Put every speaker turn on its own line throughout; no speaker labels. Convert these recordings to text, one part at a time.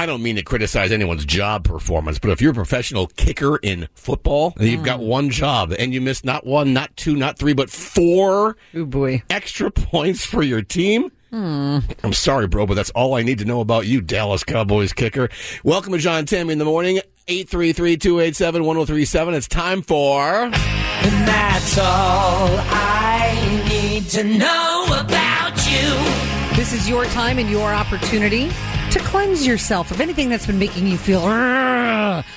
I don't mean to criticize anyone's job performance, but if you're a professional kicker in football, and you've got mm. one job and you miss not one, not two, not three, but four
Oh boy.
extra points for your team. Hmm. I'm sorry, bro, but that's all I need to know about you, Dallas Cowboys kicker. Welcome to John and Tammy in the morning, 833-287-1037. It's time for...
And that's all I need to know about you.
This is your time and your opportunity to cleanse yourself of anything that's been making you feel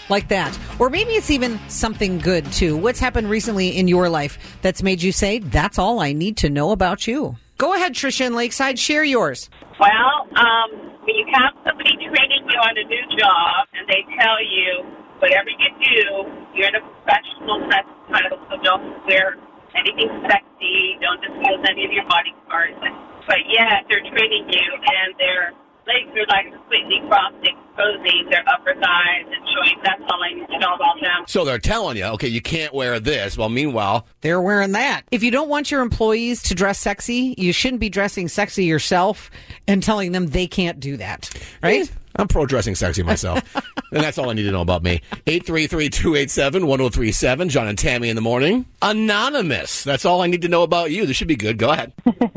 like that. Or maybe it's even something good too. What's happened recently in your life that's made you say, that's all I need to know about you? Go ahead, Trisha in Lakeside, share yours.
Well, um, when you have somebody training you on a new job and they tell you whatever you do, you're in a professional title, so don't wear anything sexy, don't disclose any of your body parts. But yet they're training you and their legs are like completely crossed, exposing their upper thighs and showing that's all I need to know about them.
So they're telling you, okay, you can't wear this. Well, meanwhile,
They're wearing that. If you don't want your employees to dress sexy, you shouldn't be dressing sexy yourself and telling them they can't do that. Right?
I'm pro dressing sexy myself. and that's all I need to know about me. 833-287-1037. John and Tammy in the morning. Anonymous. That's all I need to know about you. This should be good. Go ahead.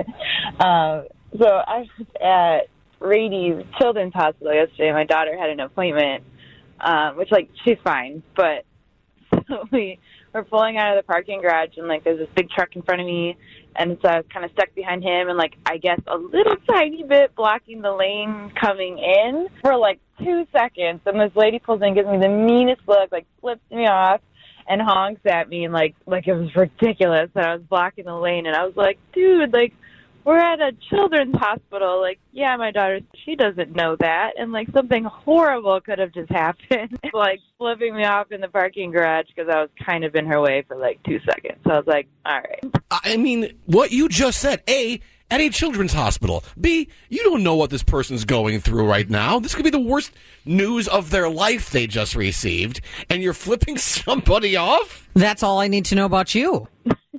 Uh, so I was at Rady Children's Hospital yesterday. My daughter had an appointment, um, which like she's fine, but so we were pulling out of the parking garage and like there's this big truck in front of me, and so I was kind of stuck behind him and like I guess a little tiny bit blocking the lane coming in for like two seconds, and this lady pulls in, gives me the meanest look, like flips me off. And honks at me and like like it was ridiculous that I was blocking the lane and I was like, dude, like we're at a children's hospital. Like, yeah, my daughter, she doesn't know that. And like something horrible could have just happened. like flipping me off in the parking garage because I was kind of in her way for like two seconds. So I was like, all right.
I mean, what you just said. A, at a children's hospital. B, you don't know what this person's going through right now. This could be the worst news of their life they just received, and you're flipping somebody off?
That's all I need to know about you.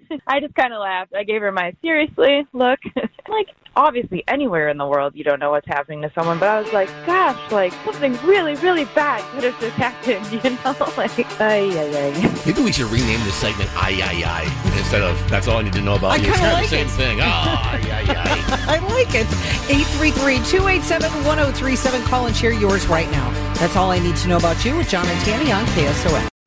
I just kind of laughed. I gave her my seriously look. like, obviously, anywhere in the world, you don't know what's happening to someone. But I was like, gosh, like something really, really bad could have just happened, you know? like, ay, ay, ay.
Maybe we should rename this segment "Ay Ay Ay" instead of "That's all I need to know about
I
you." It's
kinda
of
like
the same
it.
thing. Ah, ay ay ay.
I like it. 833-287-1037. Call and share yours right now. That's all I need to know about you with John and Tammy on KSON.